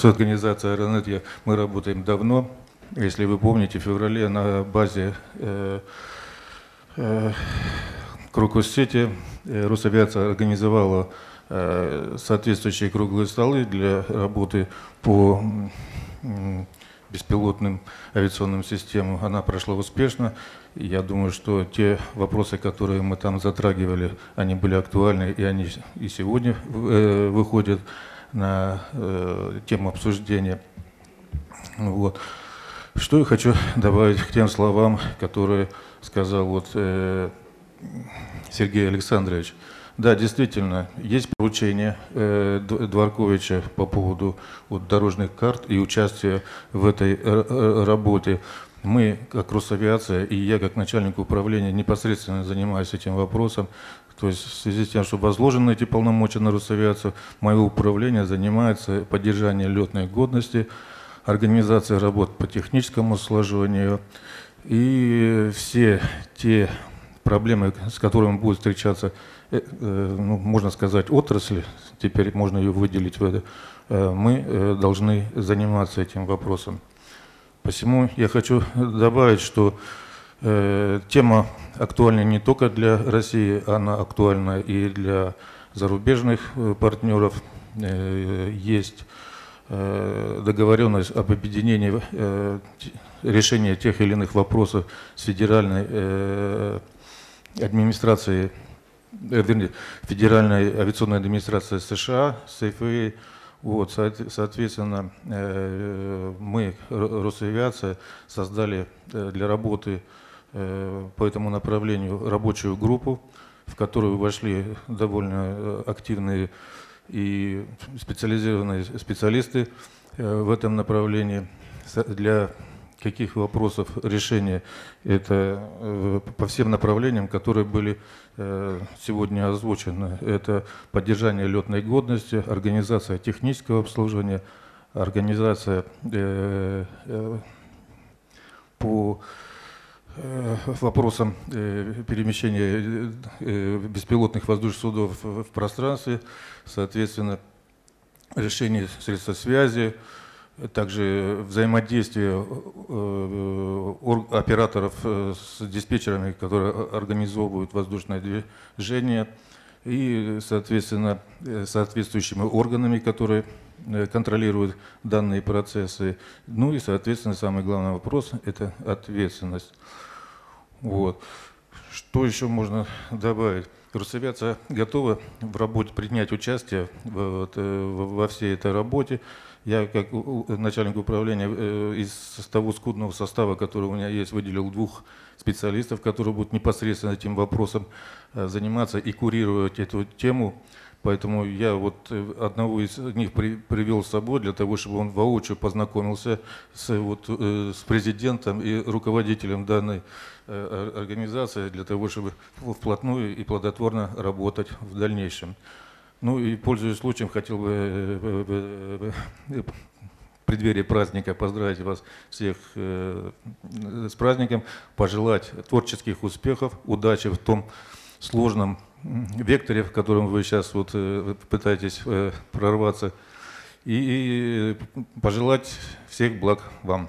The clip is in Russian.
с организацией Аэронет мы работаем давно. Если вы помните, в феврале на базе э, э, Крокус-Сити э, Росавиация организовала э, соответствующие круглые столы для работы по м, беспилотным авиационным системам. Она прошла успешно. Я думаю, что те вопросы, которые мы там затрагивали, они были актуальны, и они и сегодня э, выходят на э, тему обсуждения. Вот. Что я хочу добавить к тем словам, которые сказал вот, э, Сергей Александрович. Да, действительно, есть поручение э, Дворковича по поводу вот, дорожных карт и участия в этой работе. Мы, как Росавиация, и я, как начальник управления, непосредственно занимаюсь этим вопросом. То есть в связи с тем, что возложены эти полномочия на Росавиацию, мое управление занимается поддержанием летной годности, организацией работ по техническому сложению. И все те проблемы, с которыми будут встречаться, э, э, ну, можно сказать, отрасли, теперь можно ее выделить в это, э, мы должны заниматься этим вопросом. Посему я хочу добавить, что э, тема актуальна не только для России, она актуальна и для зарубежных партнеров. Э, есть э, договоренность об объединении э, решения тех или иных вопросов с федеральной э, администрацией, э, вернее, Федеральной авиационной администрацией США, СФА, вот, соответственно, э, мы, Росавиация, создали э, для работы по этому направлению рабочую группу, в которую вошли довольно активные и специализированные специалисты в этом направлении. Для каких вопросов решения это э, по всем направлениям, которые были э, сегодня озвучены. Это поддержание летной годности, организация технического обслуживания, организация э, по вопросам перемещения беспилотных воздушных судов в пространстве, соответственно, решение средств связи, также взаимодействие э, операторов э, с диспетчерами, которые организовывают воздушное движение, и, соответственно, э, соответствующими органами, которые контролируют данные процессы. Ну и, соответственно, самый главный вопрос – это ответственность. Вот. Что еще можно добавить? Росавиация готова в работе принять участие вот, во всей этой работе. Я, как начальник управления, э, из того скудного состава, который у меня есть, выделил двух специалистов, которые будут непосредственно этим вопросом э, заниматься и курировать эту тему. Поэтому я вот э, одного из них при, привел с собой для того, чтобы он воочию познакомился с, вот, с президентом и руководителем данной организации, для того, чтобы вплотную и плодотворно работать в дальнейшем. Ну и, пользуясь случаем, хотел бы э, э, э, в преддверии праздника поздравить вас всех с праздником, пожелать творческих успехов, удачи в том сложном векторе, в котором вы сейчас вот пытаетесь прорваться, и пожелать всех благ вам.